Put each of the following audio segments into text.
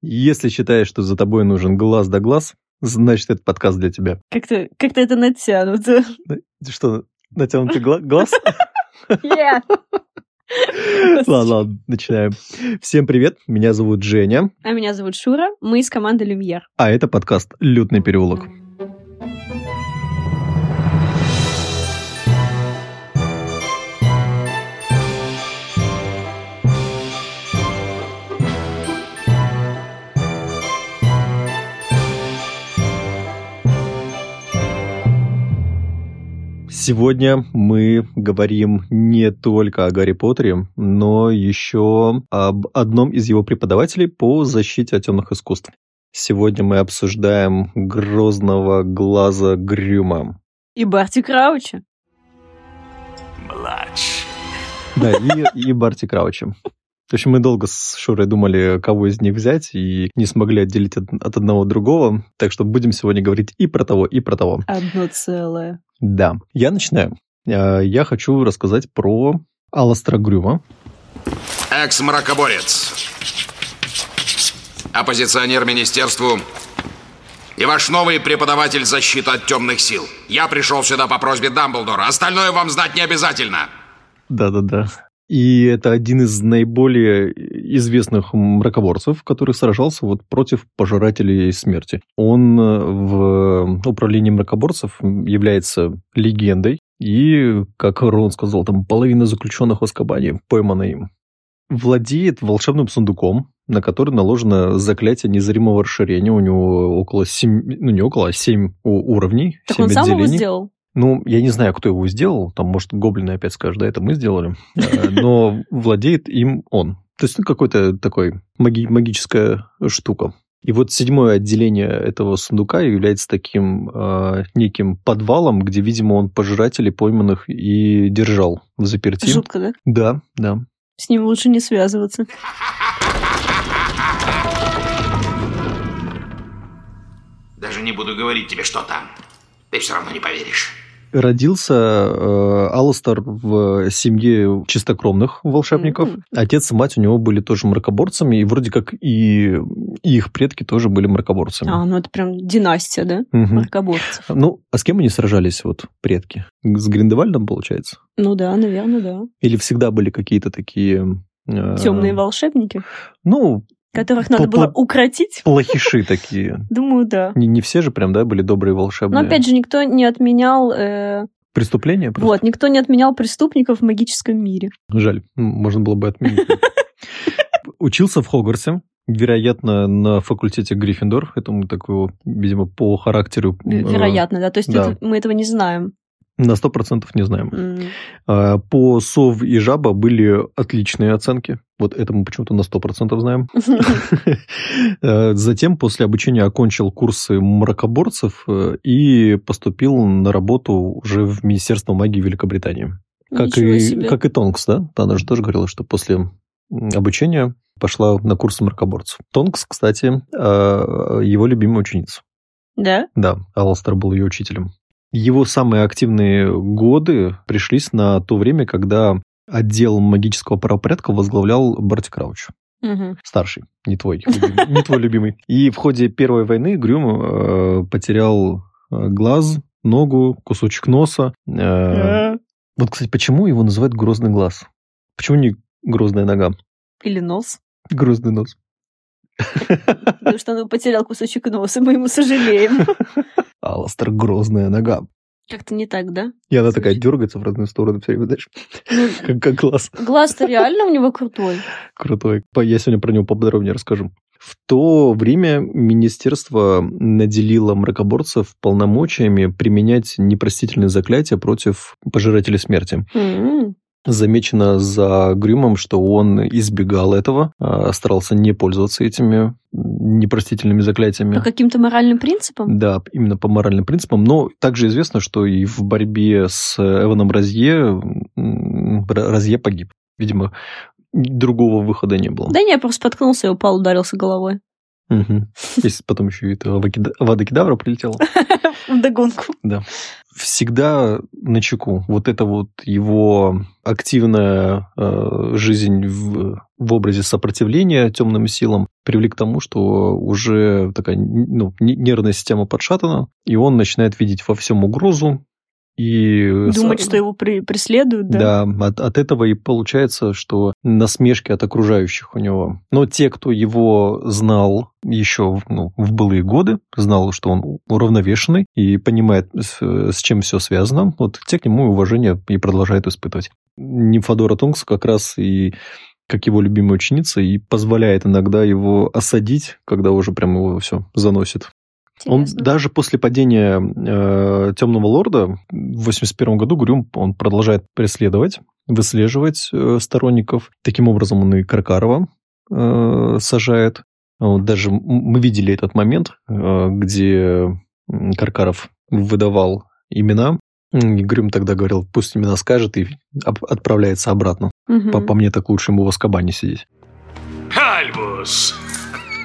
Если считаешь, что за тобой нужен глаз да глаз, значит, это подкаст для тебя. Как-то как это натянуто. Что, натянутый гла- глаз? Yeah. Ладно, ладно, начинаем. Всем привет, меня зовут Женя, А меня зовут Шура, мы из команды Люмьер. а это подкаст «Лютный переулок». Сегодня мы говорим не только о Гарри Поттере, но еще об одном из его преподавателей по защите от темных искусств. Сегодня мы обсуждаем грозного глаза Грюма. И Барти Крауча. Младший. Да, и, и Барти Крауча. В общем, мы долго с Шурой думали, кого из них взять, и не смогли отделить от, от одного другого. Так что будем сегодня говорить и про того, и про того. Одно целое. Да, я начинаю. Э, Я хочу рассказать про Аластера Грюма. Экс-мракоборец. Оппозиционер министерству. И ваш новый преподаватель защиты от темных сил. Я пришел сюда по просьбе Дамблдора. Остальное вам знать не обязательно. Да-да-да. И это один из наиболее известных мракоборцев, который сражался вот против пожирателей смерти. Он э, в управлении мракоборцев является легендой, и, как Рон сказал, там половина заключенных в Аскабане поймана им. Владеет волшебным сундуком, на который наложено заклятие незримого расширения. У него около 7, ну не около, а 7 уровней, Так 7 он сам его сделал? Ну, я не знаю, кто его сделал. Там, может, гоблины опять скажут, да, это мы сделали. Э, Но владеет им он. То есть, ну, какой-то такой маги- магическая штука. И вот седьмое отделение этого сундука является таким э, неким подвалом, где, видимо, он пожирателей пойманных и держал в заперти. Жутко, да? Да, да. С ним лучше не связываться. Даже не буду говорить тебе, что там. Ты все равно не поверишь. Родился э, Алластер в семье чистокровных волшебников. Мгм. Отец и мать у него были тоже мракоборцами, и вроде как и, и их предки тоже были мракоборцами. А, ну это прям династия, да? Мгм. Мракоборцев. Ну, а с кем они сражались, вот, предки? С Гриндевальдом, получается? Ну да, наверное, да. Или всегда были какие-то такие... э, Темные волшебники, Ну, которых надо было укротить. плохиши такие. Думаю, да. Не, не все же прям, да, были добрые Но волшебные. опять же, никто не отменял... э, Преступления просто? вот, никто не отменял преступников в магическом мире. Жаль, можно было бы отменить. Учился в Хогвартсе, вероятно, на факультете Гриффиндор. Это мы так его, видимо, по характеру... э, Вероятно, да. То есть да. это- мы этого не знаем. На сто процентов не знаем. А, По Сов и Жаба были отличные оценки. Вот это мы почему-то на 100% знаем. Э, Затем после обучения окончил курсы мракоборцев э, и поступил на работу уже в Министерство магии Великобритании. Как Ничего и, себе. как и Тонкс, да? Она же тоже говорила, что после обучения пошла на курсы мракоборцев. Тонкс, кстати, э, его любимая ученица. Да? Да, Алластер был ее учителем. Его самые активные годы пришлись на то время, когда отдел магического правопорядка возглавлял Барти Крауч. Мгм. Старший, не твой, не твой любимый. И в ходе Первой войны Грюм э, потерял э, глаз, ногу, кусочек носа. Э, Вот, кстати, почему его называют грозный глаз? Почему не грозная нога? Или нос. Грозный нос. Потому что он потерял кусочек носа, мы ему сожалеем. Алластер, грозная нога. Как-то не так, да? И она такая дергается в разные стороны все время, знаешь, Ну, как, как глаз. глаз-то реально у него крутой. Крутой. Я сегодня про него поподробнее расскажу. В то время министерство наделило мракоборцев полномочиями применять непростительные заклятия против пожирателей смерти. М. Замечено за Грюмом, что он избегал этого, а, старался не пользоваться этими непростительными заклятиями. По каким-то моральным принципам? Да, именно по моральным принципам. Но также известно, что и в борьбе с Эваном Розье Розье погиб. Видимо, другого выхода не было. Да не, я просто споткнулся и упал, ударился головой. Если потом еще и это Авада Кедавра прилетела. В догонку. Да. всегда на чеку. Вот это вот его активная э, жизнь в, в образе сопротивления темным силам привели к тому, что уже такая ну, нервная система подшатана, и он начинает видеть во всем угрозу, и Думать, что его при, преследуют, да? Да, от, от этого и получается, что насмешки от окружающих у него. Но те, кто его знал еще ну, в былые годы, знал, что он уравновешенный и понимает, с, с чем все связано, вот те к нему уважение и продолжают испытывать. Нимфодора Тункс как раз и как его любимая ученица, и позволяет иногда его осадить, когда уже прям его все заносит. Интересно. Он даже после падения э, Темного Лорда в 81 году Грюм он продолжает преследовать, выслеживать э, сторонников. Таким образом он и Каркарова э, сажает. Вот даже мы видели этот момент, э, где Каркаров выдавал имена. И Грюм тогда говорил, пусть имена скажет и отправляется обратно. Угу. По, по мне так лучше ему в Аскабане сидеть. Альбус!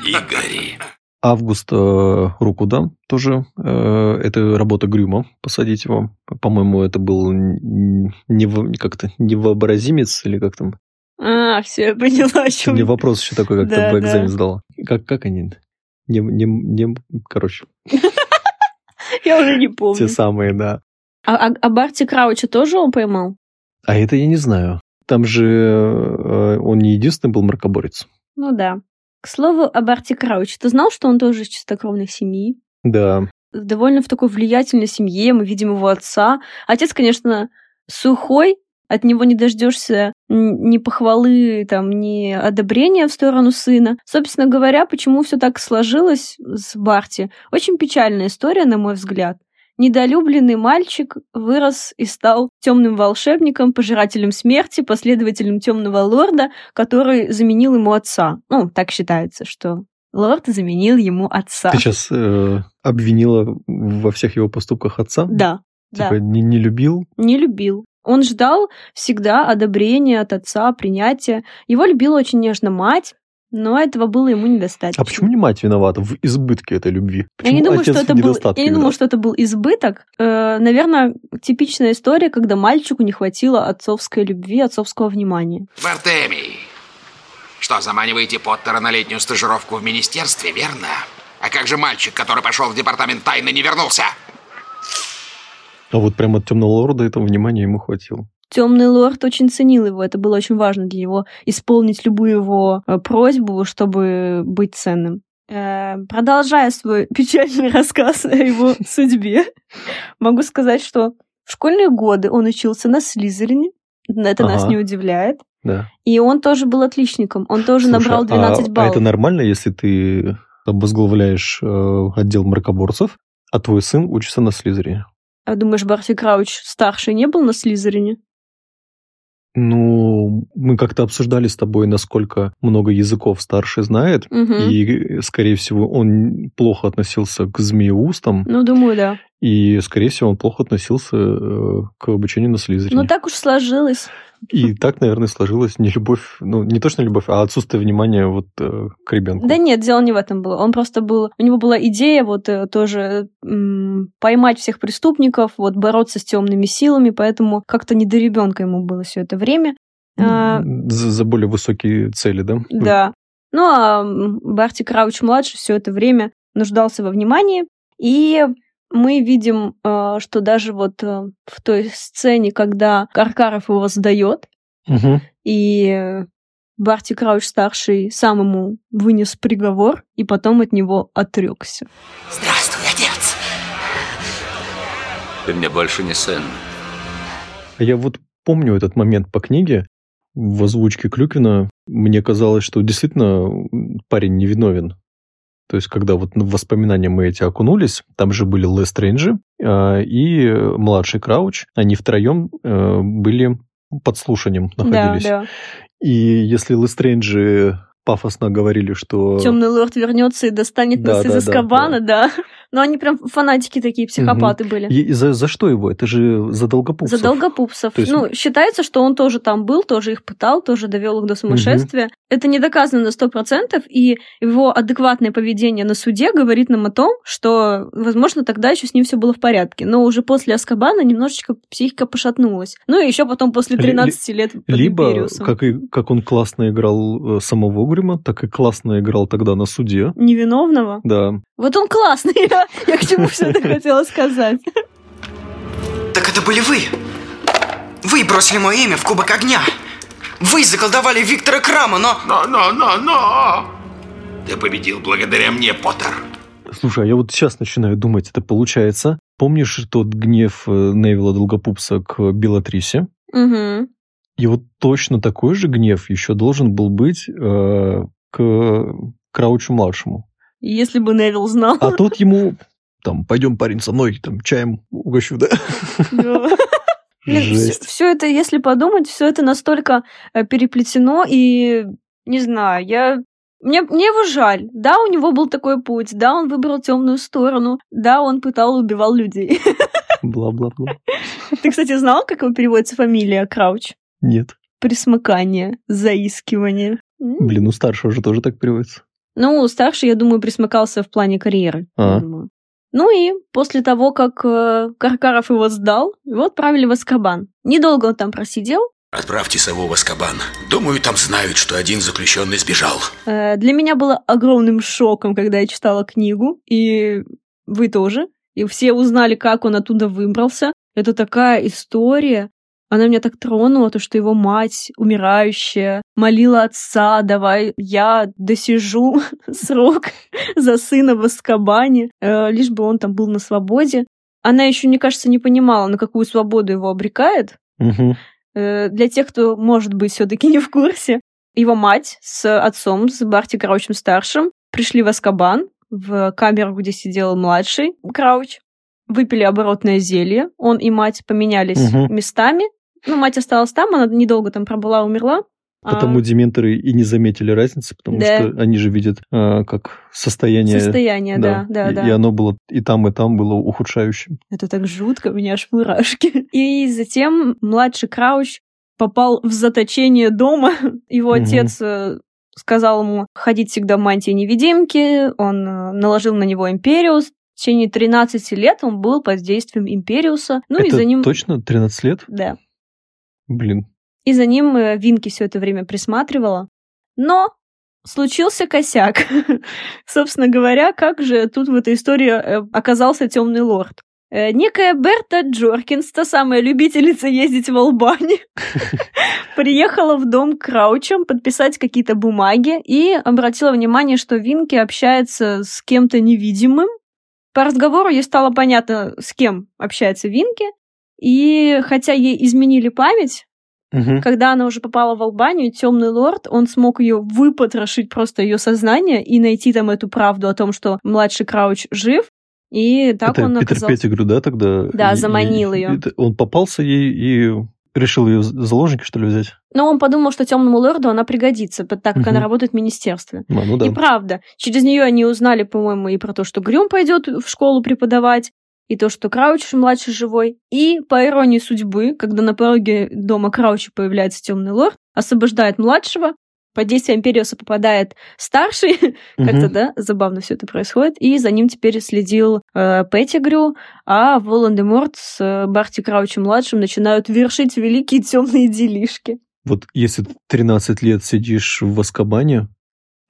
Игори! Август э, руку дам тоже. Э, это работа Грюма, посадить его. По-моему, это был не, как-то невообразимец или как там. А, все, я поняла, о чем. Мне вопрос еще такой, как да, ты в экзамен да. сдала. Как, как они? Не, не, не, короче. Я уже не помню. Те самые, да. А, а, а Барти Крауча тоже он поймал? А это я не знаю. Там же э, он не единственный был мракоборец. Ну да. К слову об Арти Крауч, ты знал, что он тоже из чистокровной семьи? Да. Довольно в такой влиятельной семье, мы видим его отца. Отец, конечно, сухой, от него не дождешься ни похвалы, там, ни одобрения в сторону сына. Собственно говоря, почему все так сложилось с Барти? Очень печальная история, на мой взгляд. Недолюбленный мальчик вырос и стал темным волшебником, пожирателем смерти, последователем темного лорда, который заменил ему отца. Ну, так считается, что лорд заменил ему отца. Ты сейчас э, обвинила во всех его поступках отца? Да. Типа да. Не, не любил? Не любил. Он ждал всегда одобрения от отца, принятия. Его любила очень нежно мать, но этого было ему недостаточно. А почему не мать виновата в избытке этой любви? Почему я не думаю, что это был, я не думаю, что это был избыток. Э, наверное, типичная история, когда мальчику не хватило отцовской любви, отцовского внимания. Бартемий, что, заманиваете Поттера на летнюю стажировку в министерстве, верно? А как же мальчик, который пошел в департамент тайны, не вернулся? А вот прямо от темного лорда этого внимания ему хватило. Темный лорд очень ценил его, это было очень важно для него исполнить любую его э, просьбу, чтобы быть ценным. Э, продолжая свой печальный рассказ о его судьбе, могу сказать, что в школьные годы он учился на Слизерине. Это ага. нас не удивляет. Да. И он тоже был отличником. Он тоже Слушай, набрал 12 а, баллов. А это нормально, если ты возглавляешь э, отдел мракоборцев, а твой сын учится на Слизерине? А думаешь, Барти Крауч старший не был на Слизерине? Ну, мы как-то обсуждали с тобой, насколько много языков старший знает, угу. и, скорее всего, он плохо относился к змееустам. Ну, думаю, да. И, скорее всего, он плохо относился э, к обучению на Слизерине. Ну, так уж сложилось. И так, наверное, сложилась не любовь, ну, не точно любовь, а отсутствие внимания вот э, к ребенку. Да нет, дело не в этом было. Он просто был, у него была идея вот э, тоже м, поймать всех преступников, вот бороться с темными силами, поэтому как-то не до ребенка ему было все это время. А, за, за более высокие цели, да? Да. Ну а Барти Крауч младший все это время нуждался во внимании, и мы видим, э, что даже вот э, в той сцене, когда Каркаров его сдает, угу. и Барти Крауч старший сам ему вынес приговор и потом от него отрекся. Здравствуй, отец. Ты мне больше не сын. Я вот помню этот момент по книге в озвучке Клюкина. Мне казалось, что действительно парень невиновен. То есть, когда вот в воспоминания мы эти окунулись, там же были Лестрейнджи э, и младший Крауч. Они втроем э, были под слушанием находились. Да, да. И если Лестрейнджи пафосно говорили, что... Темный лорд вернется и достанет да, нас да, из Азкабана, да. да. Но они прям фанатики такие, психопаты были. И за, за что его? Это же за Долгопупсов. За Долгопупсов. То есть- Ну, считается, что он тоже там был, тоже их пытал, тоже довел их до сумасшествия. Это не доказано на сто процентов, и его адекватное поведение на суде говорит нам о том, что, возможно, тогда еще с ним все было в порядке. Но уже после Азкабана немножечко психика пошатнулась. Ну и еще потом после Ли- 13 лет под Либо, Империусом. как, и, как он классно играл э, самого Грима, так и классно играл тогда на суде. Невиновного. Да. Вот он классный, я, я к чему все это хотела сказать. Так это были вы. Вы бросили мое имя в кубок огня. Вы заколдовали Виктора Крама, но... Но, но, но, но! Ты победил благодаря мне, Поттер. Слушай, а я вот сейчас начинаю думать, это получается. Помнишь тот гнев э, Невилла Долгопупса к Белатрисе? Угу. И вот точно такой же гнев еще должен был быть э, к Краучу-младшему. Если бы Невил знал. А тот ему, там, пойдем, парень, со мной, там, чаем угощу, да? Жесть. все это, если подумать, все это настолько э, переплетено, и не знаю, я. Мне, мне его жаль. Да, у него был такой путь, да, он выбрал темную сторону, да, он пытал и убивал людей. Бла-бла-бла. Ты, кстати, знал, как его переводится фамилия Крауч? Нет. Присмыкание, заискивание. Блин, у старшего же тоже так переводится. Ну, старший, я думаю, присмыкался в плане карьеры. я А. думаю. Ну и после того, как э, Каркаров его сдал, его отправили в Аскабан. Недолго он там просидел, Отправьте сову в Аскабан. Думаю, там знают, что один заключенный сбежал. Э, Для меня было огромным шоком, когда я читала книгу, и вы тоже. И все узнали, как он оттуда выбрался. Это такая история. Она меня так тронула, то, что его мать, умирающая, молила отца, давай я досижу срок за сына в Аскабане, э, лишь бы он там был на свободе. Она еще, мне кажется, не понимала, на какую свободу его обрекает. Э, для тех, кто, может быть, все-таки не в курсе, его мать с отцом, с Барти Краучем старшим, пришли в Аскабан, в камеру, где сидел младший Крауч, выпили оборотное зелье, он и мать поменялись Мгм. местами, ну, мать осталась там, она недолго там пробыла, умерла. А, Потому дементоры и не заметили разницы, потому Да. что они же видят, а, как состояние... состояние, да, да, и, да. и оно было и там, и там было ухудшающим. Это так жутко, у меня аж мурашки. И затем младший Крауч попал в заточение дома. Его Мгм. отец э, сказал ему ходить всегда в мантии невидимки. Он э, наложил на него Империус. В течение 13 лет он был под действием Империуса. Ну и Это за ним... точно 13 лет? Да. Блин. И за ним э, Винки все это время присматривала. Но случился косяк. Собственно говоря, как же тут в этой истории э, оказался темный лорд? Э, Некая Берта Джоркинс, та самая любительница ездить в Албани, приехала в дом к Краучам подписать какие-то бумаги и обратила внимание, что Винки общается с кем-то невидимым. По разговору ей стало понятно, с кем общается Винки. И хотя ей изменили память, Мгм. когда она уже попала в Албанию, темный лорд, он смог ее выпотрошить просто ее сознание и найти там эту правду о том, что младший Крауч жив. И так Это он Питер оказался... Петтигрю, да, тогда? Да, И- заманил и- её. это Он попался ей и решил ее заложники, что ли, взять? Но он подумал, что темному лорду она пригодится, так как Мгм. она работает в министерстве. А, ну да. И правда, через нее они узнали, по-моему, и про то, что Грюм пойдет в школу преподавать, и то, что Крауч младший живой. И, по иронии судьбы, когда на пороге дома Крауча появляется темный лорд, освобождает младшего, под действие Империуса попадает старший, как-то, да, забавно все это происходит, и за ним теперь следил э, Петтигрю, а Волан-де-Морт с э, Барти Краучем-младшим начинают вершить великие темные делишки. Вот если ты 13 лет сидишь в Аскабане,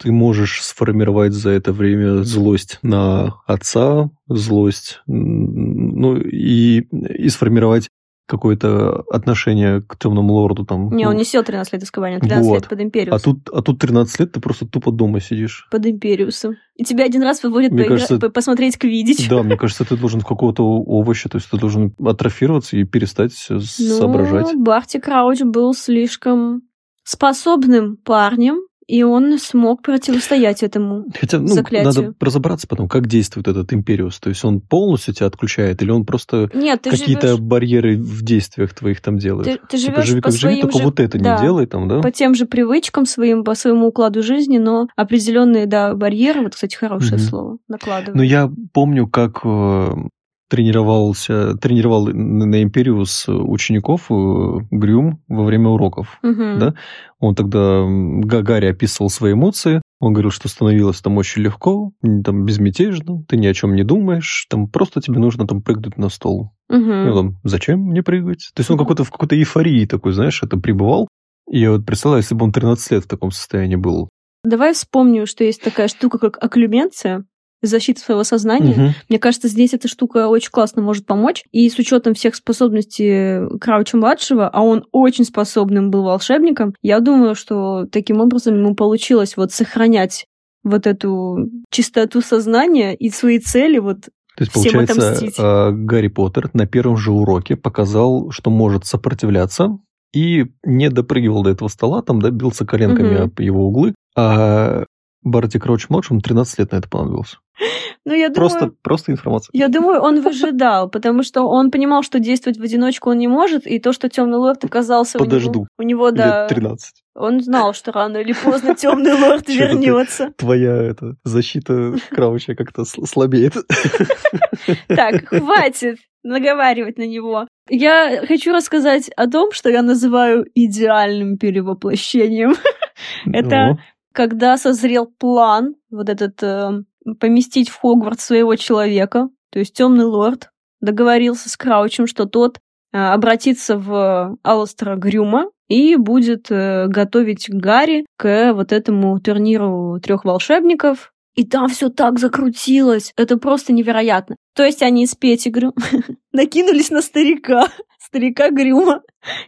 ты можешь сформировать за это время злость на отца, злость, ну и, и сформировать какое-то отношение к темному лорду там. Не, он не сел 13 лет Аскабане, 13 Вот. лет под Империусом. а тут, а тут 13 лет ты просто тупо дома сидишь. Под Империусом. И тебя один раз выводят Мне поигра- кажется, по- посмотреть квидич. Да, мне кажется, ты должен в какого-то овоща, то есть ты должен атрофироваться и перестать Ну, соображать. Барти Крауч был слишком способным парнем, И он смог противостоять этому Хотя, ну, заклятию. надо разобраться потом, как действует этот империус. То есть он полностью тебя отключает, или он просто какие-то живешь, барьеры в действиях твоих там делает? ты, ты Типа, живешь живи по как живи, своим только же, вот это да, не делай там, да? по тем же привычкам своим, по своему укладу жизни, но определенные, да, барьеры, вот, кстати, хорошее Мгм. слово, накладывают. Но я помню, как э, тренировался, тренировал на Империус учеников э, Грюм во время уроков. Мгм. да? Он тогда м, Гагари описывал свои эмоции. Он говорил, что становилось там очень легко, там безмятежно, ты ни о чем не думаешь, там просто тебе нужно там прыгнуть на стол. Мгм. И он там, зачем мне прыгать? То есть он какой-то в какой-то эйфории такой, знаешь, это пребывал. И я вот представляю, если бы он 13 лет в таком состоянии был. Давай вспомню, что есть такая штука, как окклюменция, защита своего сознания. Мгм. Мне кажется, здесь эта штука очень классно может помочь. И с учетом всех способностей Крауча-младшего, а он очень способным был волшебником, я думаю, что таким образом ему получилось вот сохранять вот эту чистоту сознания и свои цели вот То есть, Всем получается, э, Гарри Поттер на первом же уроке показал, что может сопротивляться и не допрыгивал до этого стола, там, да, бился коленками Мгм. об его углы, а Барти Крауч младшему 13 лет на это понадобилось. Ну, я думаю... Просто, просто информация. Я думаю, он выжидал, потому что он понимал, что действовать в одиночку он не может, и то, что темный лорд оказался у него- Подожду. у него, да, Лет 13. он знал, что рано или поздно темный лорд вернется. Твоя это, защита Крауча как-то сл- слабеет. Так, хватит наговаривать на него. Я хочу рассказать о том, что я называю идеальным перевоплощением. Это Ну, когда созрел план вот этот э, поместить в Хогвартс своего человека, то есть темный лорд договорился с Краучем, что тот э, обратится в Алластера Грюма и будет э, готовить Гарри к вот этому турниру трех волшебников. И там все так закрутилось. Это просто невероятно. То есть они с Петигрю накинулись на старика, старика Грюма,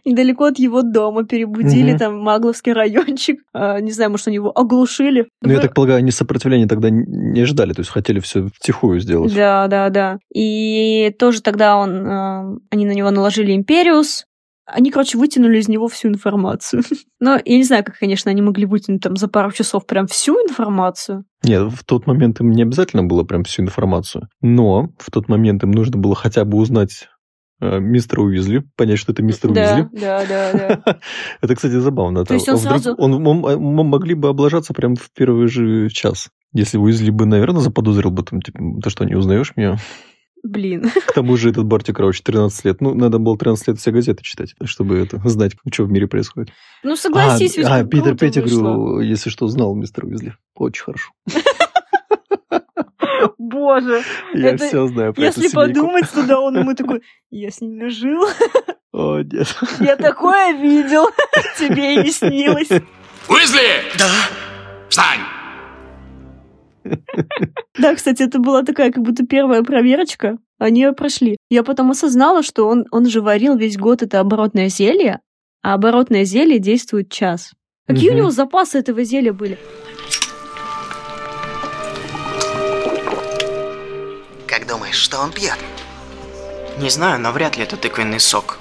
недалеко от его дома, перебудили Мгм. там Магловский райончик. А, не знаю, может, они его оглушили. Ну, я Вы- так полагаю, они сопротивления тогда не ждали, то есть хотели все втихую сделать. Да, да, да. И тоже тогда он, э, они на него наложили Империус. Они, короче, вытянули из него всю информацию. Но я не знаю, как, конечно, они могли вытянуть там за пару часов прям всю информацию. Нет, в тот момент им не обязательно было прям всю информацию, но в тот момент им нужно было хотя бы узнать э, мистера Уизли, понять, что это мистер да, Уизли. да, да, да. Это, кстати, забавно. То есть он вдруг- сразу- он- он- он- могли бы облажаться прям в первый же час. Если Уизли бы, наверное, заподозрил бы, там, типа, ты что, не узнаешь меня? Блин. К тому же этот Барти Крауч 13 лет. Ну, надо было 13 лет все газеты читать, чтобы это знать, что в мире происходит. Ну, согласись, а, ведь а, Питер. Петтигрю, если что, знал мистер Уизли. Очень хорошо. Боже, Я Это- все знаю про если подумать туда, он ему такой, я с ними жил, О, нет. я такое видел, тебе и не снилось. Уизли! Да? Встань! Да, кстати, это была такая как будто первая проверочка. Они ее прошли. Я потом осознала, что он, он же варил весь год это оборотное зелье, а оборотное зелье действует час. Какие Мгм. у него запасы этого зелья были? Как думаешь, что он пьет? Не знаю, но вряд ли это тыквенный сок.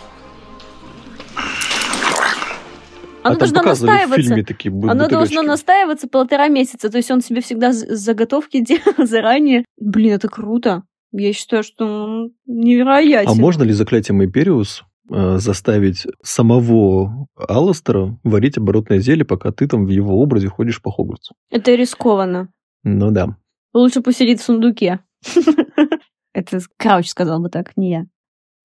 Оно а там должно показывали в настаиваться. фильме такие Оно должно настаиваться полтора месяца. То есть он себе всегда заготовки делал заранее. Блин, это круто. Я считаю, что он невероятен. А можно ли заклятием Империус э, заставить самого Алластера варить оборотное зелье, пока ты там в его образе ходишь по Хогвартсу? Это рискованно. Ну да. Лучше сидит в сундуке. Это Крауч сказал бы так, не я.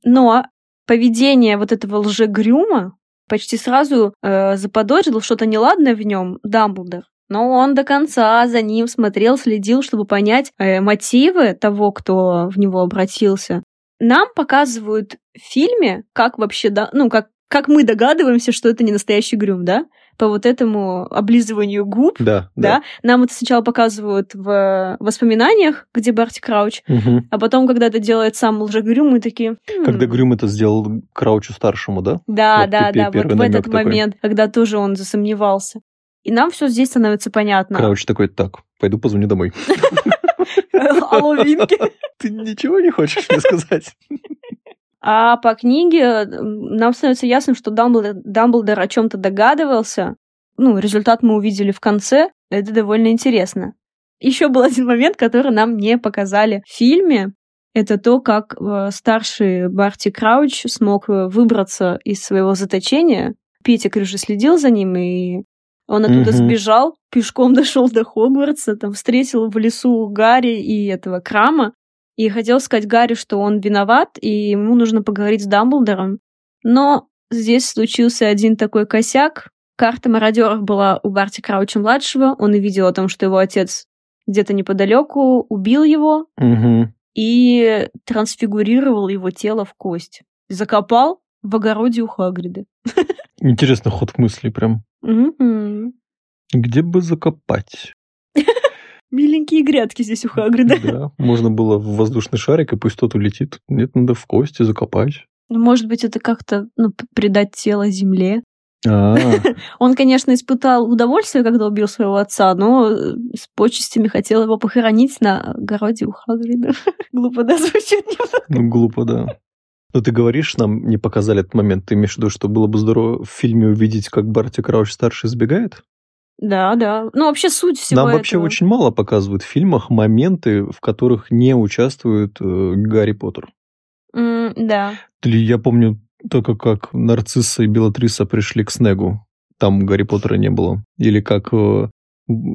Но поведение вот этого лжегрюма почти сразу э, заподозрил что-то неладное в нем Дамблдор. Но он до конца за ним смотрел, следил, чтобы понять э, мотивы того, кто в него обратился. Нам показывают в фильме, как вообще, да, ну, как, как мы догадываемся, что это не настоящий грюм, да? По вот этому облизыванию губ, Да, да? Нам это сначала показывают в воспоминаниях, где Барти Крауч, Мгм. а потом, когда это делает сам лжегрюм, мы такие... «Хм, Когда Грюм это сделал Краучу старшему, да? Да, вот да, да, вот в этот такой. момент, когда тоже он засомневался. И нам все здесь становится понятно. Крауч такой, так, пойду позвоню домой. Алло, Винки. Ты ничего не хочешь мне сказать? А по книге нам становится ясно, что Дамблдор, Дамблдор о чем-то догадывался, ну, результат мы увидели в конце. Это довольно интересно. Еще был один момент, который нам не показали в фильме. Это то, как э, старший Барти Крауч смог э, выбраться из своего заточения. Петя же следил за ним, и он оттуда угу. сбежал, пешком дошел до Хогвартса, там встретил в лесу Гарри и этого Крама, и хотел сказать Гарри, что он виноват, и ему нужно поговорить с Дамблдором. Но здесь случился один такой косяк. Карта мародеров была у Барти Крауча-младшего, он увидел о том, что его отец где-то неподалеку убил его угу. и трансфигурировал его тело в кость. Закопал в огороде у Хагрида. Интересный ход мысли прям. Угу. Где бы закопать? Миленькие грядки здесь у Хагрида. Да, можно было в воздушный шарик, и пусть тот улетит. Нет, надо в кости закопать. Ну, может быть, это как-то ну, придать тело земле. А. Он, конечно, испытал удовольствие, когда убил своего отца, но с почестями хотел его похоронить на огороде у Хагрида. Глупо, да, звучит немного? Ну, глупо, да. Но ты говоришь, нам не показали этот момент. Ты имеешь в виду, что было бы здорово в фильме увидеть, как Барти Крауч-старший сбегает? Да, да. Ну, вообще суть всего Нам этого. вообще очень мало показывают в фильмах моменты, в которых не участвует э, Гарри Поттер. Mm, да. Я помню только как Нарцисса и Белатриса пришли к Снегу. Там Гарри Поттера не было. Или как э,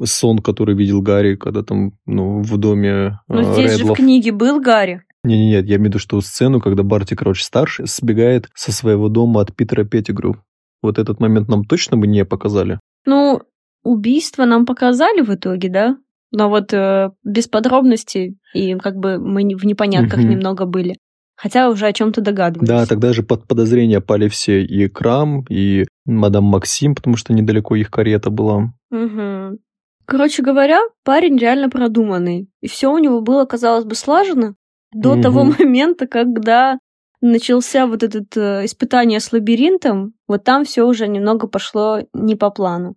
сон, который видел Гарри, когда там, ну, в доме э, Но здесь же в Редлов. книге был Гарри. Не-не-не, я имею в виду, что сцену, когда Барти Крауч старший сбегает со своего дома от Питера Петтигрю. Вот этот момент нам точно бы не показали. Ну, убийство нам показали в итоге, да? Но вот э, без подробностей, и как бы мы в непонятках Мгм. немного были. Хотя уже о чем-то догадывались. Да, тогда же под подозрение пали все и Крам, и мадам Максим, потому что недалеко их карета была. Мгм. Короче говоря, парень реально продуманный. И все у него было, казалось бы, слажено до Мгм. того момента, когда начался вот этот э, испытание с лабиринтом. Вот там все уже немного пошло не по плану.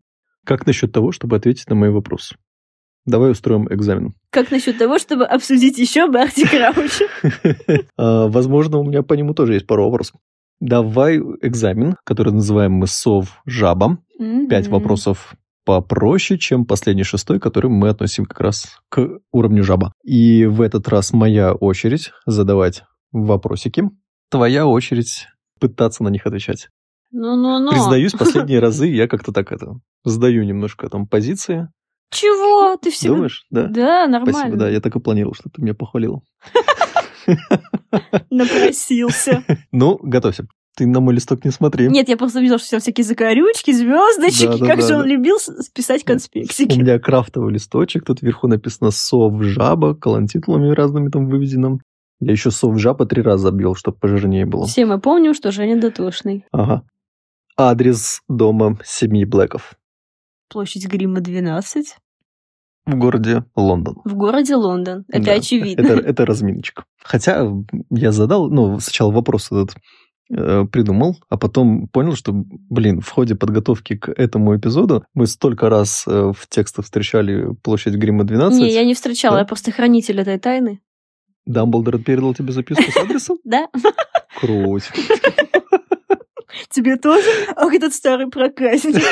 Как насчет того, чтобы ответить на мои вопросы? Давай устроим экзамен. Как насчет того, чтобы обсудить еще Барти Крауча? Возможно, у меня по нему тоже есть пару вопросов. Давай экзамен, который называем мы сов жаба. Пять вопросов попроще, чем последний шестой, который мы относим как раз к уровню жаба. И в этот раз моя очередь задавать вопросики. Твоя очередь пытаться на них отвечать. Ну-ну-ну. Признаюсь, последние разы я как-то так это сдаю немножко там позиции. Чего? Ты всегда... Думаешь? Да. Да, нормально. Спасибо, да, я так и планировал, что ты меня похвалил. Напросился. Ну, готовься. Ты на мой листок не смотри. Нет, я просто видела, что всякие закорючки, звездочки. Да, да, как да, же он любил с- писать У конспектики. меня крафтовый листочек, тут вверху написано «Сов жаба», колонтитулами разными там выведено. Я еще «Сов жаба» три раза обвел, чтобы пожирнее было. Все мы помним, что Женя дотошный. Ага. Адрес дома семьи Блэков Площадь Грима 12 в городе Лондон. в городе Лондон. Это Да, очевидно. Это, это разминочка. Хотя я задал, ну, сначала вопрос этот э, придумал, а потом понял, что, блин, в ходе подготовки к этому эпизоду мы столько раз э, в текстах встречали площадь Грима 12. Не, я не встречала, Да? я просто хранитель этой тайны. Дамблдор передал тебе записку с адресом? Да? Круть. Тебе тоже? Ах, этот старый проказник.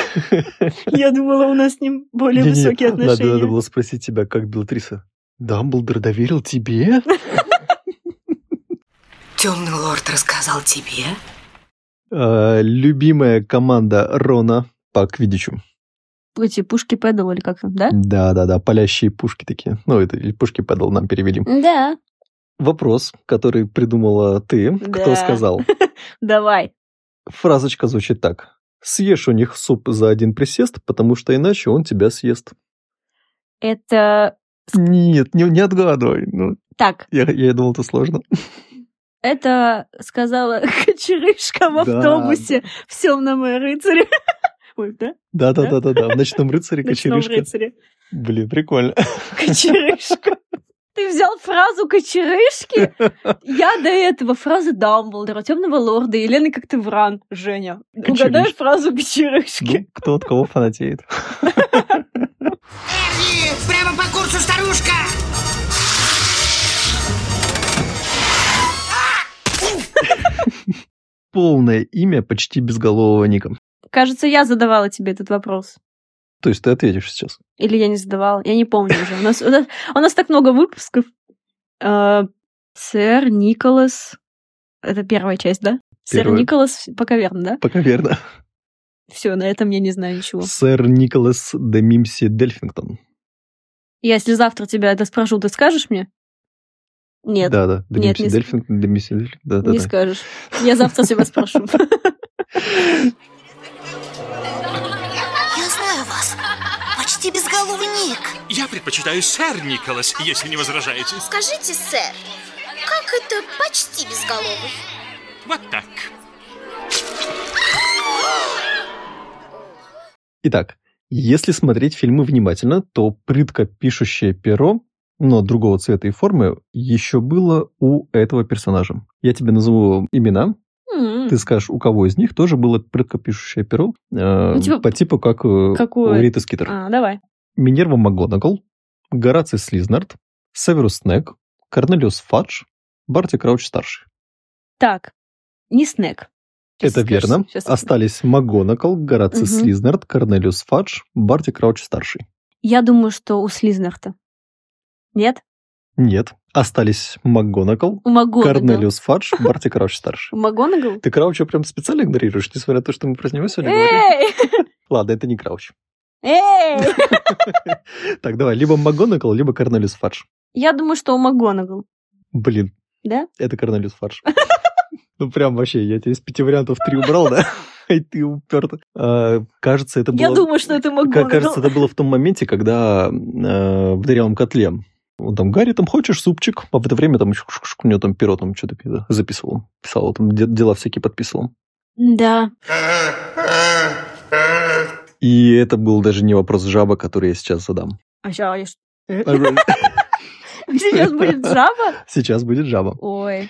Я думала, у нас с ним более Не-не-не, высокие Надо, надо отношения. было спросить тебя, как Белатриса. Дамблдор доверил тебе? Темный лорд рассказал тебе? Э, любимая команда Рона по квидичу. Эти пушки пэдал или как там, да? Да-да-да, палящие пушки такие. Ну, это пушки падал нам перевели. Да. Вопрос, который придумала ты. Кто Да. сказал? Давай. Фразочка звучит так. Съешь у них суп за один присест, потому что иначе он тебя съест. Это... Нет, не, не отгадывай. Ну, Так, я, я думал, это сложно. это сказала Кочерышка в Да. автобусе в «Темном рыцаре». Ой, да? Да-да-да-да-да. В «Ночном рыцаре» «Ночном кочерышка. рыцаре». Блин, прикольно. Кочерышка. Ты взял фразу кочерышки? Я до этого фразы Дамблдора, Темного Лорда, Елены Коктевран. Женя, угадай Кочерышка. фразу кочерышки. Ну, кто от кого фанатеет. Эрни, прямо по курсу, старушка! Полное имя почти безголового Ника. Кажется, я задавала тебе этот вопрос. То есть ты ответишь сейчас. Или я не задавала? Я не помню уже. У нас, у нас, у нас так много выпусков. Э, сэр Николас... Это первая часть, да? Сэр Первая. Николас, пока верно, да? Пока верно. Все, на этом я не знаю ничего. Сэр Николас де Мимси Дельфингтон. Если завтра тебя это спрошу, ты скажешь мне? Нет, Да, да. Де Нет, Мимси не Дельфингтон, де Мимси Дельфингтон. Да, да, не да. скажешь. Я завтра тебя спрошу. Почти безголовый Ник. Я предпочитаю сэр Николас, если не возражаете. Скажите, сэр, как это почти безголовый? Вот так. Итак, если смотреть фильмы внимательно, то прытко пишущее перо, но другого цвета и формы, еще было у этого персонажа. Я тебе назову имена, Ты скажешь, у кого из них тоже было прытко пишущее перо, э, типа, по типу как э, какое? у Риты Скитер. А, давай. Минерва МакГонагал, Гораций Слизнард, Северус Снег, Корнелиус Фадж, Барти Крауч-старший. Так, не. Сейчас Это скажешь. верно. Сейчас Остались МакГонагал, Гораций Мгм. Слизнард, Корнелиус Фадж, Барти Крауч-старший. Я думаю, что у Слизнарта. Нет? Нет. Остались МакГонагал. Корнелиус Фадж, Барти Крауч-старший. У Магонагал? Ты Крауча прям специально игнорируешь, несмотря на то, что мы про него сегодня говорим? Ладно, это не Крауч. Эй! Так, давай, либо МакГонагал, либо Корнелиус Фадж. Я думаю, что у Магонагал. Блин, Да? это Корнелиус Фадж. Ну, прям вообще, я тебе из пяти вариантов три убрал, да? И ты уперт. А, Кажется, это было... Я думаю, что это Магонагал. Кажется, это было в том моменте, когда э, в дырявом котле он там, Гарри, там, хочешь супчик? А в это время там у него там перо там что-то записывал. Писал, там де- дела всякие подписывал. Да. И это был даже не вопрос жаба, который я сейчас задам. А сейчас... Сейчас будет жаба? Сейчас будет жаба. Ой.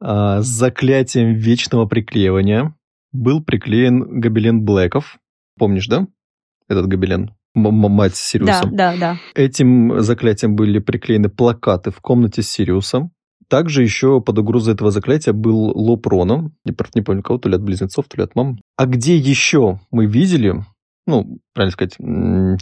А, С заклятием вечного приклеивания был приклеен гобелен Блэков. Помнишь, да? Этот гобелен. М- м- мать Да, Сириуса. да, да. Этим заклятием были приклеены плакаты в комнате Сириуса. Также еще под угрозой этого заклятия был лоб Рона. Не, пр- не помню кого, то ли от близнецов, то ли от мам. А где еще мы видели, ну, правильно сказать,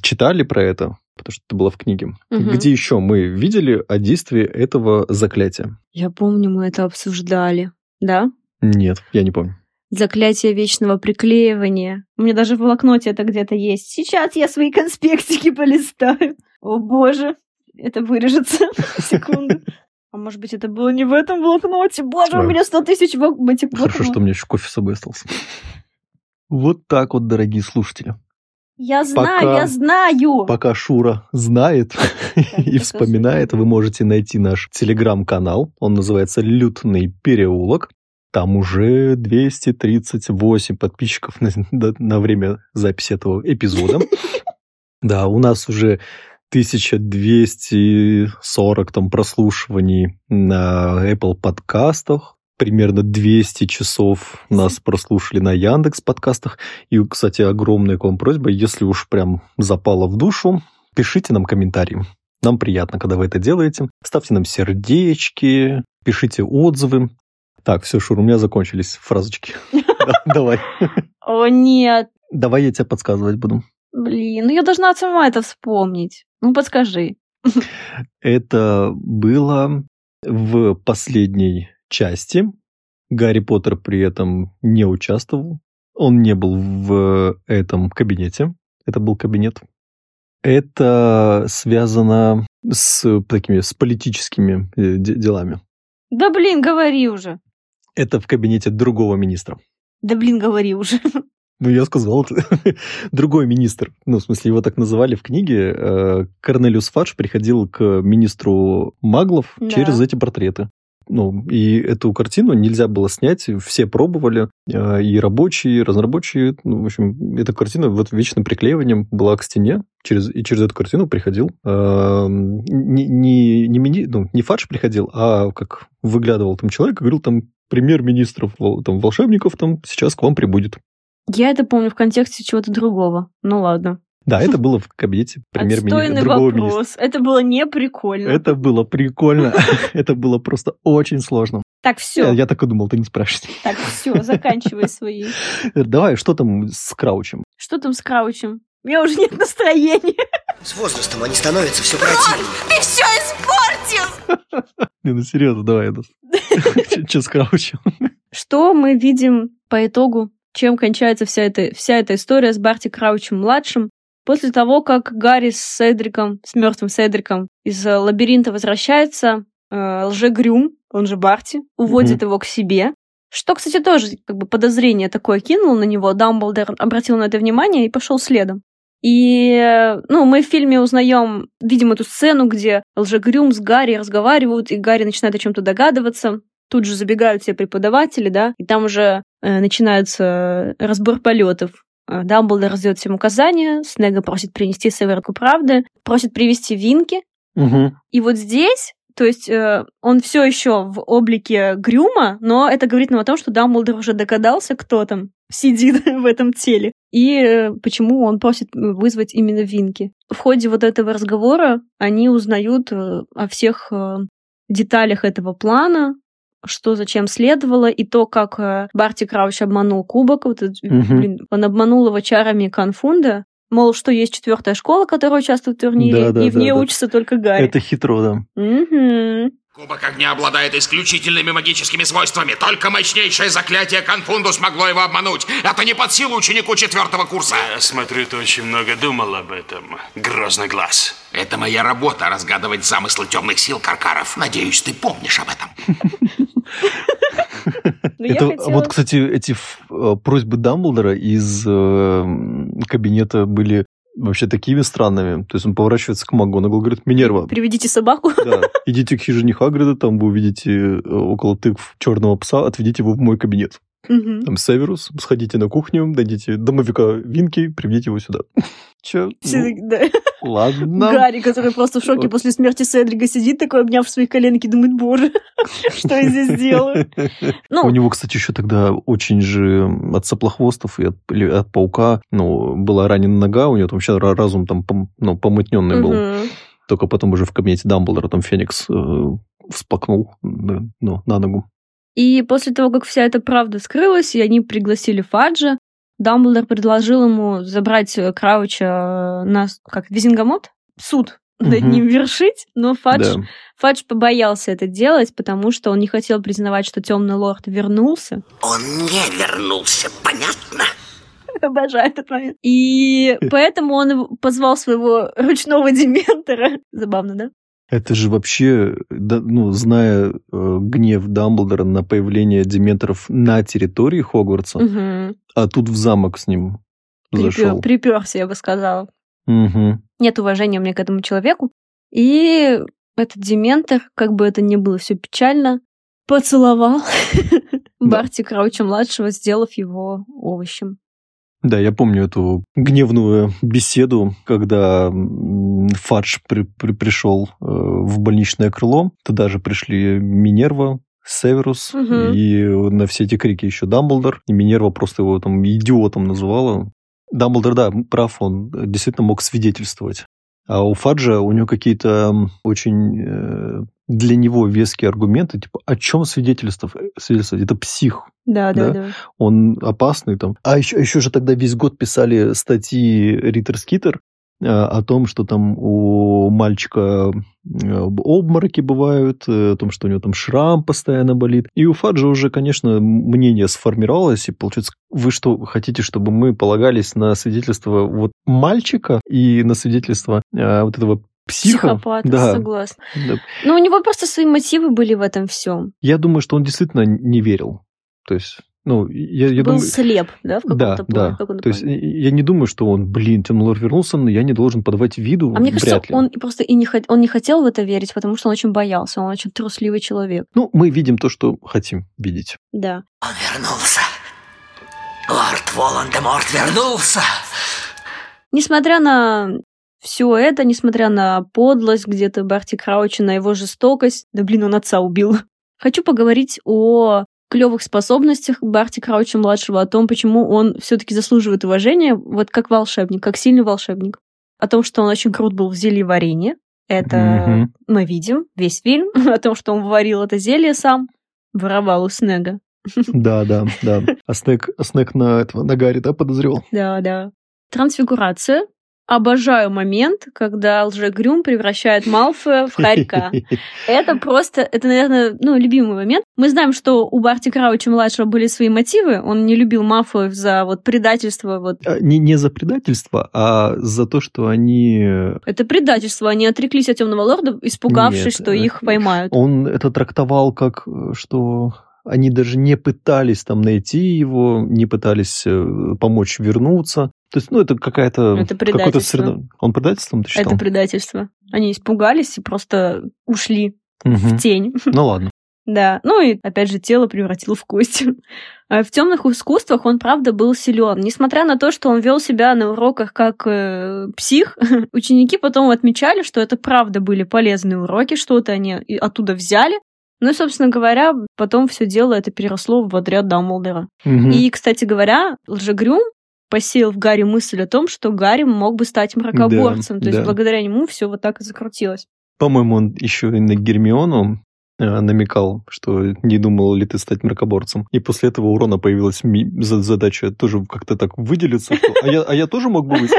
читали про это, потому что это было в книге. Мгм. Где еще мы видели о действии этого заклятия? Я помню, мы это обсуждали. Да? Нет, я не помню. Заклятие вечного приклеивания. У меня даже в блокноте это где-то есть. Сейчас я свои конспектики полистаю. О боже, это вырежется. Секунду. А может быть, это было не в этом блокноте? Боже, у меня 100 тысяч в этих Хорошо, что у меня еще кофе с собой остался. Вот так вот, дорогие слушатели. Я знаю, Пока- я знаю. Пока Шура знает и вспоминает, вы можете найти наш телеграм-канал. Он называется «Лютный переулок». Там уже 238 подписчиков на, на- на время записи этого эпизода. Да, у нас уже 1240 там прослушиваний на Apple подкастах. Примерно 200 часов нас прослушали на Яндекс подкастах. И, кстати, огромная к вам просьба, если уж прям запало в душу, пишите нам комментарии. Нам приятно, когда вы это делаете. Ставьте нам сердечки, пишите отзывы. Так, все, Шур, у меня закончились фразочки. Да, Давай. О, нет. Давай я тебе подсказывать буду. Блин, ну я должна сама это вспомнить. Ну, подскажи. Это было в последней части. Гарри Поттер при этом не участвовал. Он не был в этом кабинете. Это был кабинет. Это связано с такими с политическими э, де- делами. Да блин, говори уже. Это в кабинете другого министра. Да блин, говори уже. Ну, я сказал, другой министр. Ну, в смысле, его так называли в книге. Э, Корнелиус Фадж приходил к министру маглов Да. через эти портреты. Ну, и эту картину нельзя было снять, все пробовали, э, и рабочие, и разнорабочие. Ну, в общем, эта картина вот вечным приклеиванием была к стене, через, и через эту картину приходил э, не, не, не, мини- ну, не Фадж приходил, а как выглядывал там человек и говорил там, премьер-министров, там, волшебников там сейчас к вам прибудет. Я это помню в контексте чего-то другого. Ну ладно. Да, это было в кабинете премьер-министра Отстойный другого вопрос. министра. Это было не прикольно. Это было прикольно. Это было просто очень сложно. Так, все. Я, я так и думал, ты не спрашиваешь. Так, все, заканчивай свои. Давай, что там с Краучем? Что там с Краучем? У меня уже нет настроения. С возрастом они становятся все противнее. Ты все испортил! Не, ну серьезно, давай это. Че с Краучем? Что мы видим по итогу? Чем кончается вся эта, вся эта история с Барти Краучем-младшим? После того, как Гарри с Седриком, с мертвым Седриком из э, лабиринта возвращается, э, лжегрюм, он же Барти, уводит Мгм. его к себе. Что, кстати, тоже как бы подозрение такое кинул на него. Дамблдор обратил на это внимание и пошел следом. И, э, ну, мы в фильме узнаем, видим эту сцену, где лжегрюм с Гарри разговаривают, и Гарри начинает о чем-то догадываться. Тут же забегают все преподаватели, да, и там уже э, начинается разбор полетов. Э, Дамблдор раздает всем указания, Снега просит принести сыворотку правды, просит привести Винки. Мгм. И вот здесь, то есть э, он все еще в облике Грюма, но это говорит нам о том, что Дамблдор уже догадался, кто там сидит в этом теле, и э, почему он просит вызвать именно Винки. В ходе вот этого разговора они узнают э, о всех э, деталях этого плана, что зачем следовало, и то, как э, Барти Крауч обманул Кубок. Вот Мгм. блин, он обманул его чарами конфунда. Мол, что есть четвертая школа, которая участвует в турнире, Да, да, и в да, ней да. учится только Гарри. Это хитро, да. Мгм. Кубок огня обладает исключительными магическими свойствами. Только мощнейшее заклятие Конфунду смогло его обмануть. Это не под силу ученику четвертого курса. Я смотрю, ты очень много думал об этом. Грозный глаз. Это моя работа разгадывать замыслы темных сил Каркаров. Надеюсь, ты помнишь об этом. Ну, Это, хотела- Вот, кстати, эти э, просьбы Дамблдора из э, кабинета были вообще такими странными. То есть он поворачивается к МакГонагал, говорит, Минерва, Приведите собаку. да, идите к хижине Хагрида, там вы увидите э, около тыкв черного пса, отведите его в мой кабинет. Мгм. Там Северус, сходите на кухню, найдите домовика Винки, приведите его сюда. Че? Да. ладно. Гарри, который просто в шоке после смерти Седрига сидит такой, обняв свои коленки, думает, боже, что я здесь делаю? Ну, У него, кстати, еще тогда очень же от соплохвостов и от, или от паука, ну, была ранена нога, у него там ра- разум там ну, помутненный был. Только потом уже в кабинете Дамблдора там Феникс э, всплакнул на, ну, на ногу. И после того, как вся эта правда скрылась, и они пригласили Фаджа, Дамблдор предложил ему забрать э, Крауча на, как, Визингамот? Суд над ним вершить, но Фадж, Да. Фадж побоялся это делать, потому что он не хотел признавать, что темный лорд вернулся. Он не вернулся, понятно? Обожаю этот момент. И поэтому он его- позвал своего ручного дементора. Забавно, да? Это же вообще, да, ну, зная э, гнев Дамблдора на появление дементоров на территории Хогвартса, Мгм. а тут в замок с ним зашел. Приперся, я бы сказала. Мгм. Нет уважения меня к этому человеку. И этот дементор, как бы это ни было все печально, поцеловал Барти Крауча-младшего, сделав его овощем. Да, я помню эту гневную беседу, когда Фадж при- при- пришел э, в больничное крыло. Туда же пришли Минерва, Северус Мгм. и на все эти крики еще Дамблдор. И Минерва просто его там идиотом называла. Дамблдор, да, прав, он действительно мог свидетельствовать. А у Фаджа у него какие-то очень э, для него веские аргументы, типа, о чем свидетельствовать? свидетельствовать? Это псих Да, да, Да. да. он опасный там. А еще, еще же тогда весь год писали статьи Риттер Скитер э, о том, что там у мальчика э, обмороки бывают, э, о том, что у него там шрам постоянно болит. И у Фаджа уже, конечно, мнение сформировалось, и получается, вы что, хотите, чтобы мы полагались на свидетельство вот мальчика и на свидетельство э, вот этого психа? Психопат, Да. согласна. Да. Но у него просто свои мотивы были в этом всем. Я думаю, что он действительно не верил. То есть, ну, я, я Был думаю... слеп, да, в каком-то Да, плане, да. в каком-то То есть плане. я не думаю, что он, блин, темный лорд вернулся, но я не должен подавать виду. А мне кажется, Вряд ли. он просто и не, хот- он не хотел в это верить, потому что он очень боялся, он очень трусливый человек. Ну, мы видим то, что хотим видеть. Да. Он вернулся. Лорд Волан-де-Морт вернулся. Несмотря на все это, несмотря на подлость где-то Барти Крауча, на его жестокость, да блин, он отца убил. Хочу поговорить о клевых способностях Барти Крауча младшего, о том, почему он все-таки заслуживает уважения, вот как волшебник, как сильный волшебник. О том, что он очень крут был в зелье варенье. Это Мгм. мы видим весь фильм. О том, что он варил это зелье сам, воровал у Снега. Да, да, да. А Снег, а Снег на этого, на Гарри, да, подозревал? Да, да. Трансфигурация. Обожаю момент, когда лжегрюм превращает Малфоя в хорька. Это просто, это, наверное, ну, любимый момент. Мы знаем, что у Барти Крауча-младшего были свои мотивы. Он не любил Малфоев за вот предательство. Вот. А, Не, не за предательство, а за то, что они... Это предательство. Они отреклись от Темного Лорда, испугавшись, Нет, что э, их поймают. Он это трактовал как, э, что они даже не пытались там найти его, не пытались э, помочь вернуться. То есть, ну, это какая-то... Это какой-то предательство. среда- Он предательством ты считал? Это предательство. Они испугались и просто ушли Мгм. в тень. Ну ладно. Да, ну и опять же тело превратил в кость. А В темных искусствах он, правда, был силен. Несмотря на то, что он вел себя на уроках как э, псих, ученики потом отмечали, что это правда были полезные уроки, что-то они оттуда взяли. Ну и, собственно говоря, потом все дело это переросло в отряд Дамблдора. Мгм. И, кстати говоря, Лжегрюм посеял в Гарри мысль о том, что Гарри мог бы стать мракоборцем. Да, То есть да. благодаря нему все вот так и закрутилось. По-моему, он еще и на Гермиону э, намекал, что не думал ли ты стать мракоборцем. И после этого у Рона появилась задача тоже как-то так выделиться. что, А я, а я тоже мог бы быть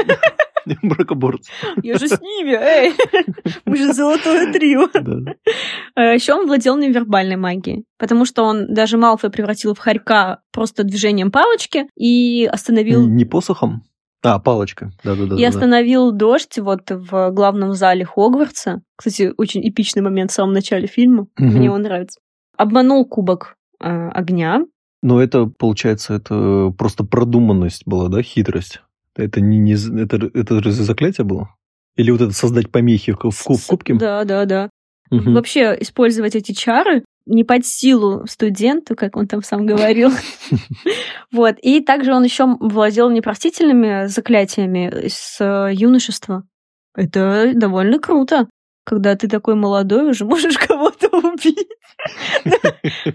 мракоборцем. Я же с ними, эй! Мы же золотое трио. Да. Еще он владел невербальной магией, потому что он даже Малфой превратил в хорька просто движением палочки и остановил Не посохом? А, палочка. Да-да-да. и остановил дождь вот в главном зале Хогвартса. Кстати, очень эпичный момент в самом начале фильма. Мне он нравится. Обманул кубок э, огня. Но это, получается, это просто продуманность была, да, хитрость? Это не, не это, это разве заклятие было? Или вот это создать помехи в, в в кубке? Да, да, да. Мгм. Вообще использовать эти чары не под силу студенту, как он там сам говорил. Вот. И также он еще владел непростительными заклятиями с э, юношества. Это довольно круто, когда ты такой молодой уже можешь кого-то убить.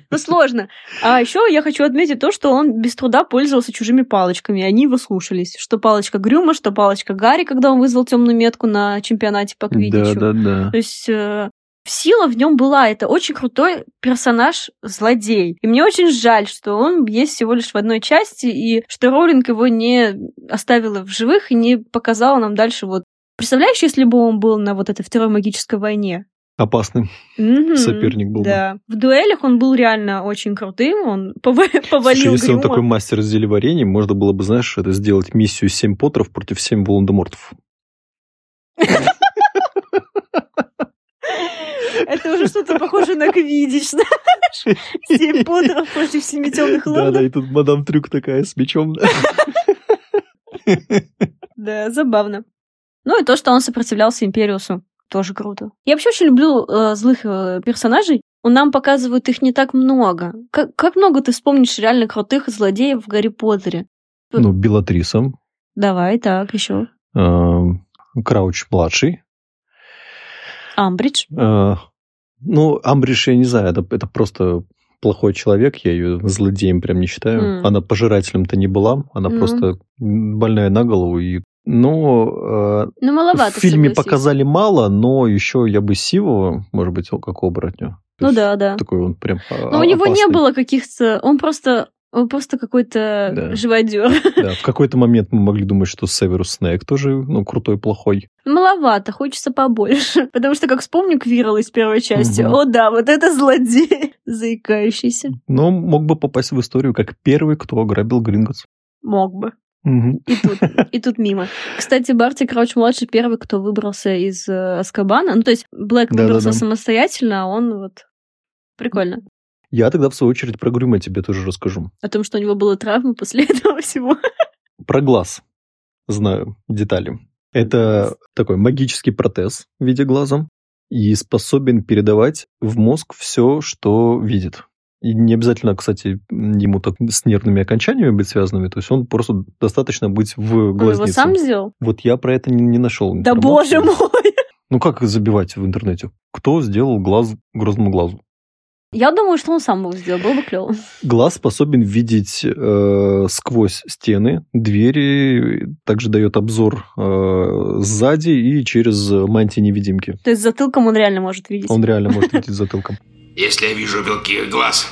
Ну, сложно. А еще я хочу отметить то, что он без труда пользовался чужими палочками, и они его слушались. Что палочка Грюма, что палочка Гарри, когда он вызвал темную метку на чемпионате по квиддичу. Да-да-да. То есть э, сила в нем была. Это очень крутой персонаж злодей. И мне очень жаль, что он есть всего лишь в одной части, и что Роулинг его не оставила в живых и не показала нам дальше вот. Представляешь, если бы он был на вот этой второй магической войне? Опасный Мгм. соперник был бы. Да. В дуэлях он был реально очень крутым, он пова- повалил Слушай, если он Грюма. такой мастер зельеварения, можно было бы, знаешь, это сделать миссию 7 Поттеров против 7 Волан-де-Мортов. Это уже что-то похоже на квидич, знаешь? Семь Поттеров против семи темных лордов. да, и тут мадам Трюк такая с мечом. Да, забавно. Ну и то, что он сопротивлялся Империусу, тоже круто. Я вообще очень люблю э, злых э, персонажей. Он нам показывают их не так много. Как, как много ты вспомнишь реально крутых злодеев в Гарри Поттере? Ну, Белатриса, Давай, так, еще. э, Крауч-младший. Амбридж. Э, Ну, Амбриш, я не знаю, это, это просто плохой человек, я ее злодеем прям не считаю. М. Она пожирателем-то не была, она Ну. просто больная на голову. И... Но Ну, э, маловато, в фильме согласись. показали мало, но еще я бы Сивого, может быть, как оборотню. Ну да, да. Такой он прям Но у него не было каких-то... Он просто... Он просто какой-то Да. живодер. Да, в какой-то момент мы могли думать, что Северус Снэк тоже, ну, крутой, плохой. Маловато, хочется побольше. Потому что, как вспомню Квирл из первой части, Мгм. о да, вот это злодей, заикающийся. Но мог бы попасть в историю как первый, кто ограбил Гринготс. Мог бы. И тут, и тут мимо. Кстати, Барти Крауч-младший первый, кто выбрался из э, Аскабана. Ну, то есть Блэк Да-да-да. выбрался самостоятельно, а он вот... Прикольно. Я тогда, в свою очередь, про Грюма тебе тоже расскажу. О том, что у него была травма после этого всего. Про глаз знаю детали. Это такой магический протез в виде глаза и способен передавать в мозг все, что видит. И не обязательно, кстати, ему так с нервными окончаниями быть связанными. То есть он просто достаточно быть в Он его глазнице. сам сделал? Вот я про это не, не нашел. Да боже мой! Ну как забивать в интернете? Кто сделал глаз грозному глазу? Я думаю, что он сам его сделал, было бы клево. Глаз способен видеть э, сквозь стены, двери, также дает обзор э, сзади и через мантии невидимки. То есть затылком он реально может видеть. Он реально может видеть затылком. Если я вижу белки их глаз,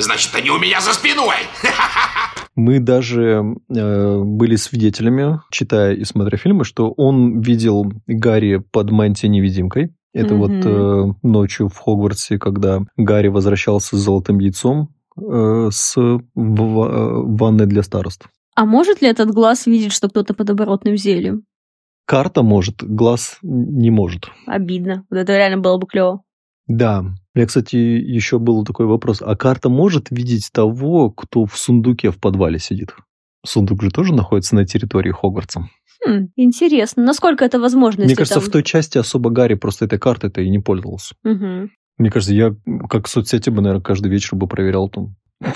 Значит, они у меня за спиной. Мы даже э, были свидетелями, читая и смотря фильмы, что он видел Гарри под мантией-невидимкой. Это Мгм. вот э, ночью в Хогвартсе, когда Гарри возвращался с золотым яйцом э, с в- в- ванной для старост. А может ли этот глаз видеть, что кто-то под оборотным зельем? Карта может, глаз не может. Обидно. Вот это реально было бы клево. Да. Меня, кстати, еще был такой вопрос. А карта может видеть того, кто в сундуке в подвале сидит? Сундук же тоже находится на территории Хогвартса. Хм, интересно. Насколько это возможно? Мне кажется, там- в той части особо Гарри просто этой картой-то и не пользовался. Мгм. Мне кажется, я как соцсети бы, наверное, каждый вечер бы проверял там.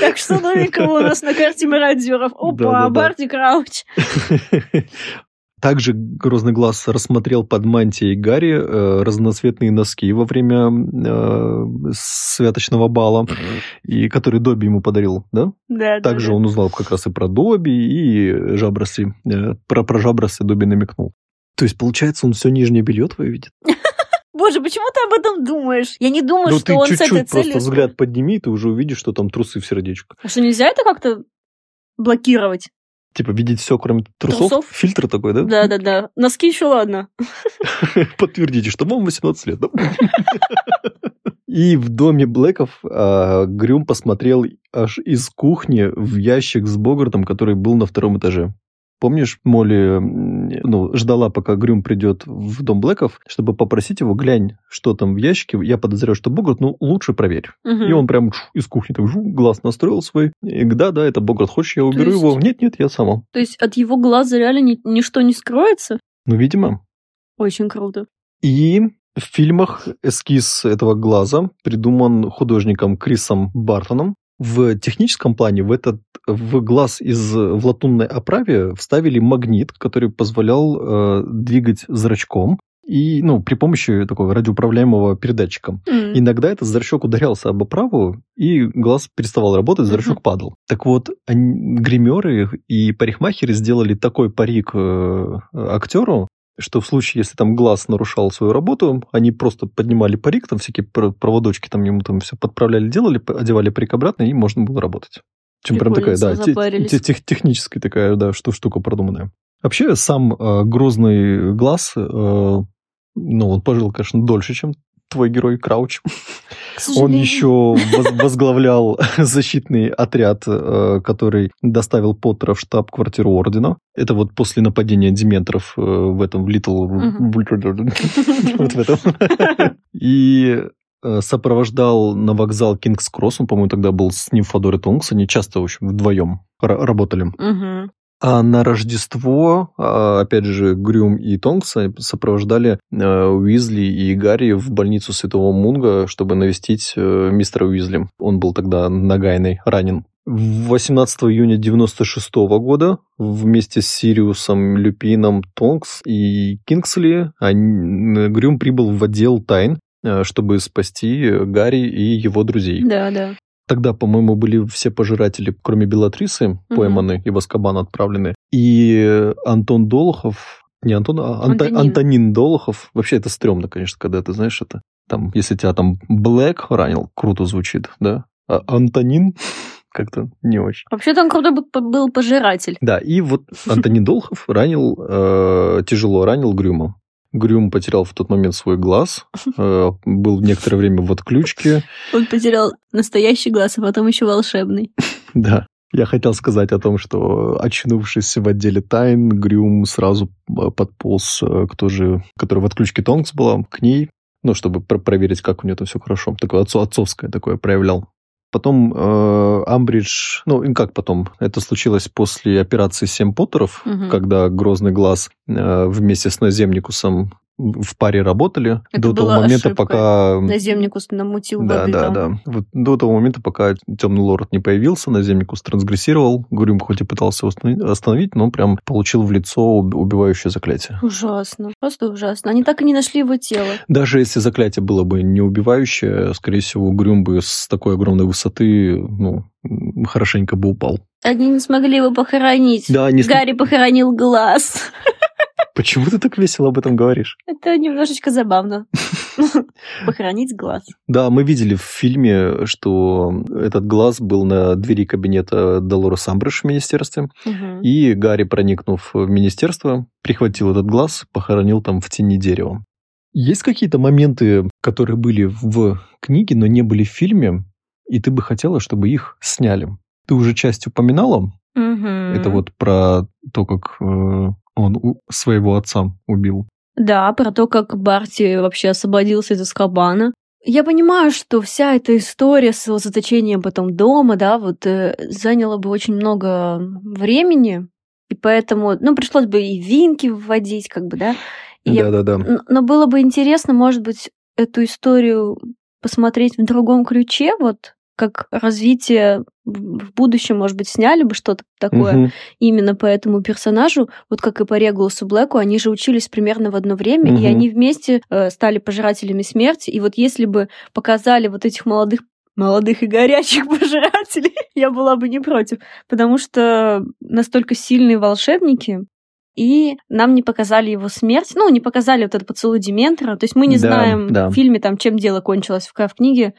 Так что новенького у нас на карте мародеров. Опа. Барти Крауч. Также Грозный Глаз рассмотрел под мантией Гарри э, разноцветные носки во время э, святочного бала, и который Добби ему подарил, да? Да, Также он узнал как раз и про Добби, и жабросы. э, про, про жабросы Добби намекнул. То есть, получается, он все нижнее белье твое видит? Боже, почему ты об этом думаешь? Я не думаю, ну, что ты он с этой целью... просто взгляд подними, и ты уже увидишь, что там трусы в сердечко. А что, нельзя это как-то блокировать? Типа, видеть все, кроме трусов? Трусов? Фильтр такой, да? Да-да-да. Носки еще ладно. Подтвердите, что вам 18 лет, да? И в доме Блэков а, Грюм посмотрел аж из кухни в ящик с Богартом, который был на втором этаже. Помнишь, Молли ну, ждала, пока Грюм придет в дом Блэков, чтобы попросить его, глянь, что там в ящике. Я подозреваю, что Богарт, ну, лучше проверь. Мгм. И он прям чу, из кухни так жу, глаз настроил свой. И, да, да, это Богарт. Хочешь, я уберу есть- его? Нет, нет, я сама. То есть от его глаза реально ни- ничто не скроется? Ну, видимо. Очень круто. И в фильмах эскиз этого глаза придуман художником Крисом Бартоном. В техническом плане в этот в глаз из в латунной оправе вставили магнит, который позволял э, двигать зрачком и ну при помощи такого радиоуправляемого передатчика. М. Иногда этот зрачок ударялся об оправу, и глаз переставал работать, зрачок падал. Так вот, они- гримеры и парикмахеры сделали такой парик э, актеру, что в случае, если там глаз нарушал свою работу, они просто поднимали парик, там всякие пр- проводочки там ему там все подправляли, делали, одевали парик обратно, и можно было работать. Чем прям такая, да, те- те- тех- техническая такая, да, что штука продуманная. Вообще, сам э, грозный глаз, э, ну, он пожил, конечно, дольше, чем твой герой Крауч. Он еще воз- возглавлял защитный отряд, э, который доставил Поттера в штаб-квартиру Ордена. Это вот после нападения дементоров э, в этом в Литл... Мгм. Вот в этом. И э, сопровождал на вокзал Кингс Кросс. Он, по-моему, тогда был с ним Фодор и Тонкс. Они часто, в общем, вдвоем ра- работали. А на Рождество, а, опять же, Грюм и Тонкса сопровождали э, Уизли и Гарри в больницу Святого Мунга, чтобы навестить э, мистера Уизли. Он был тогда нагайный, ранен. 18 июня 96 года вместе с Сириусом, Люпином, Тонкс и Кингсли они- Грюм прибыл в отдел тайн, э, чтобы спасти Гарри и его друзей. Да, да. Тогда, по-моему, были все пожиратели, кроме Белатрисы, пойманы и в Аскабан отправлены. И Антон Долохов... Не Антон, а Анто- Антонин. Антонин Долохов. Вообще это стрёмно, конечно, когда ты знаешь это. Там, если тебя там Блэк ранил, круто звучит, да? А Антонин как-то не очень. Вообще-то он крутой бы- был пожиратель. Да, и вот Антонин Долохов ранил, э, тяжело ранил Грюма. Грюм потерял в тот момент свой глаз, э, был некоторое время в отключке, Он потерял настоящий глаз, а потом еще волшебный. Да. Я хотел сказать о том, что, очнувшись в отделе тайн, Грюм сразу э, подполз э, к той же, которая в отключке Тонкс была, к ней, ну, чтобы про- проверить, как у нее там все хорошо. Такое отцо- отцовское такое проявлял. Потом э, Амбридж, ну, и как потом? Это случилось после операции «Семь Поттеров», Мгм. когда Грозный Глаз э, вместе с Наземникусом в паре работали Это до того момента, ошибка. пока... Наземникус намутил Да, воды да, там. да. Вот до того момента, пока темный лорд не появился, наземникус трансгрессировал. Грюм хоть и пытался остановить- но прям получил в лицо уб- убивающее заклятие. Ужасно. Просто ужасно. Они так и не нашли его тело. Даже если заклятие было бы не убивающее, скорее всего, Грюм бы с такой огромной высоты, ну, хорошенько бы упал. Они не смогли его похоронить. Да, не см- Гарри похоронил глаз. Почему ты так весело об этом говоришь? Это немножечко забавно. Похоронить глаз. Да, мы видели в фильме, что этот глаз был на двери кабинета Долорес Амбридж в министерстве. И Гарри, проникнув в министерство, прихватил этот глаз, похоронил там в тени дерева. Есть какие-то моменты, которые были в книге, но не были в фильме, и ты бы хотела, чтобы их сняли? Ты уже часть упоминала. Мгм. Это вот про то, как э, он своего отца убил. Да, про то, как Барти вообще освободился из Азкабана. Я понимаю, что вся эта история с его заточением потом дома, да, вот э, заняла бы очень много времени, и поэтому, ну, пришлось бы и винки вводить, как бы, да. И я- Да-да-да. Н- Но было бы интересно, может быть, эту историю посмотреть в другом ключе, вот как развитие в будущем, может быть, сняли бы что-то такое Мгм. именно по этому персонажу, вот как и по Регулусу Блэку, они же учились примерно в одно время, и Мгм. они вместе э, стали пожирателями смерти, и вот если бы показали вот этих молодых молодых и горячих пожирателей, я была бы не против, потому что настолько сильные волшебники, и нам не показали его смерть, ну, не показали вот этот поцелуй Дементора, то есть мы не Да, знаем да. в фильме, там, чем дело кончилось, в, в книге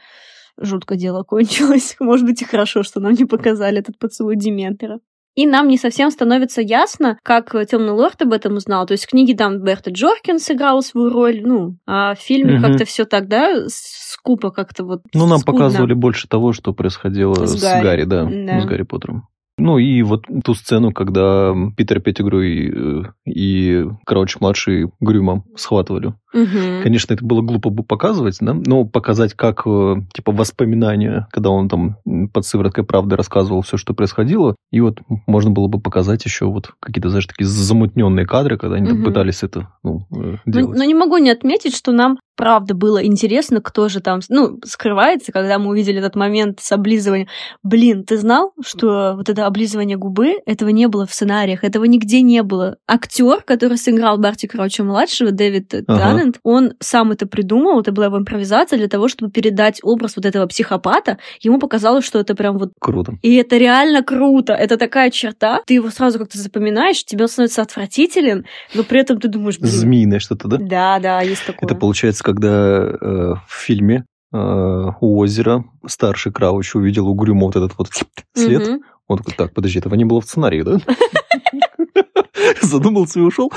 жутко дело кончилось. Может быть, и хорошо, что нам не показали этот поцелуй Дементора. И нам не совсем становится ясно, как Темный Лорд об этом узнал. То есть в книге там Берта Джоркин сыграла свою роль, ну, а в фильме Мгм. как-то все тогда скупо как-то вот Ну, нам скудно. показывали больше того, что происходило С с, Гарри. Гарри, да, Да. с Гарри Поттером. Ну и вот ту сцену, когда Питер Петтигру и, э, и Крауч-младший Грюма схватывали. Мгм. Конечно, это было глупо бы показывать, да? но показать как, э, типа, воспоминания, когда он там под сывороткой правды рассказывал все, что происходило, и вот можно было бы показать еще вот какие-то, знаешь, такие замутненные кадры, когда они там Мгм. пытались это ну, э, Но, делать. но не могу не отметить, что нам правда было интересно, кто же там, ну, скрывается, когда мы увидели этот момент с облизыванием. Блин, ты знал, что вот это облизывание губы, этого не было в сценариях, этого нигде не было. Актер, который сыграл Барти Крауча младшего, Дэвид Ага. Таннент, он сам это придумал, это была его импровизация для того, чтобы передать образ вот этого психопата. Ему показалось, что это прям вот Круто. и это реально круто. Это такая черта. Ты его сразу как-то запоминаешь, тебе он становится отвратителен, но при этом ты думаешь, блин, Змеиное что-то, да? да, да, есть такое. Это получается, когда э, в фильме э, у озера старший Крауч увидел угрюмо вот этот вот след. Мгм. Он такой, так, подожди, этого не было в сценарии, да? Задумался и ушел.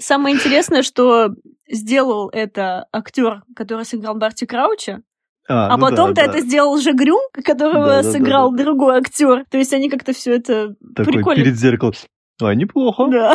Самое интересное, что сделал это актер, который сыграл Барти Крауча, а, ну потом-то да, да. это сделал уже Грюм, которого Да, да, да, сыграл да. другой актер. То есть они как-то все это Такой прикольно. перед зеркалом. А, неплохо. Да.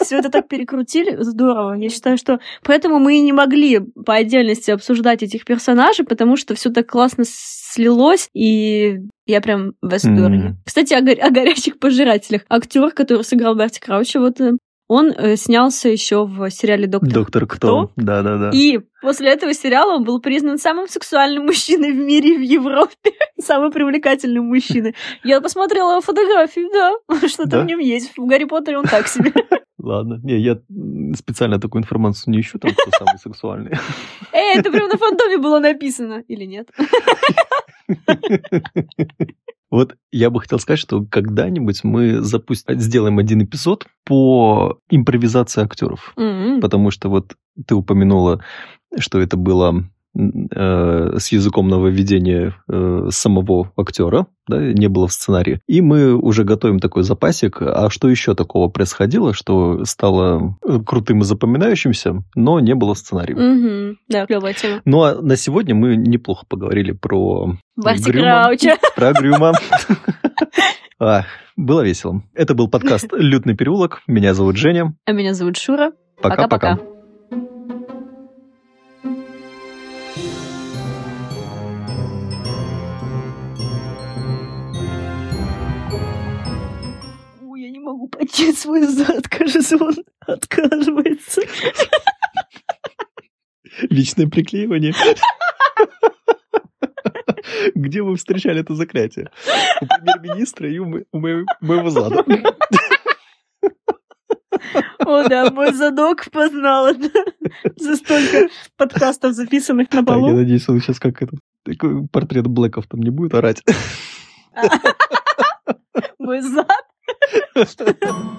Все это так перекрутили, здорово. Я считаю, что поэтому мы и не могли по отдельности обсуждать этих персонажей, потому что все так классно слилось, и я прям в восторге. Мгм. Кстати, о, горя- о горячих пожирателях. Актер, который сыграл Барти Крауча, вот э, он э, снялся еще в сериале Доктор. Доктор Кто? Да, да, да. И после этого сериала он был признан самым сексуальным мужчиной в мире и в Европе. Самый привлекательный мужчина. Я посмотрела фотографию, да, что-то Да? в нем есть. В Гарри Поттере он так себе. Ладно. Не, я специально такую информацию не ищу, там кто самый сексуальный. Эй, это прям на фантоме было написано. Или нет? Вот я бы хотел сказать, что когда-нибудь мы запустим, сделаем один эпизод по импровизации актеров. М. Потому что вот ты упомянула, что это было э, с языком нововведения э, самого актера, да, не было в сценарии. И мы уже готовим такой запасик. А что еще такого происходило, что стало э, крутым и запоминающимся, но не было в сценарии? Мгм. Да, клевая тема. Ну а на сегодня мы неплохо поговорили про Барти Грюма. Про Грюма. А, Было весело. Это был подкаст «Лютный переулок». Меня зовут Женя. А меня зовут Шура. Пока-пока. Поднять свой зад, кажется, он отказывается. Вечное приклеивание. Где вы встречали это заклятие? У премьер-министра и у, мо- у моего, моего зада. О, да, мой задок познал это за столько подкастов, записанных на Так, я надеюсь, он сейчас как такой портрет Блэков там не будет орать. Мой зад. Thank you.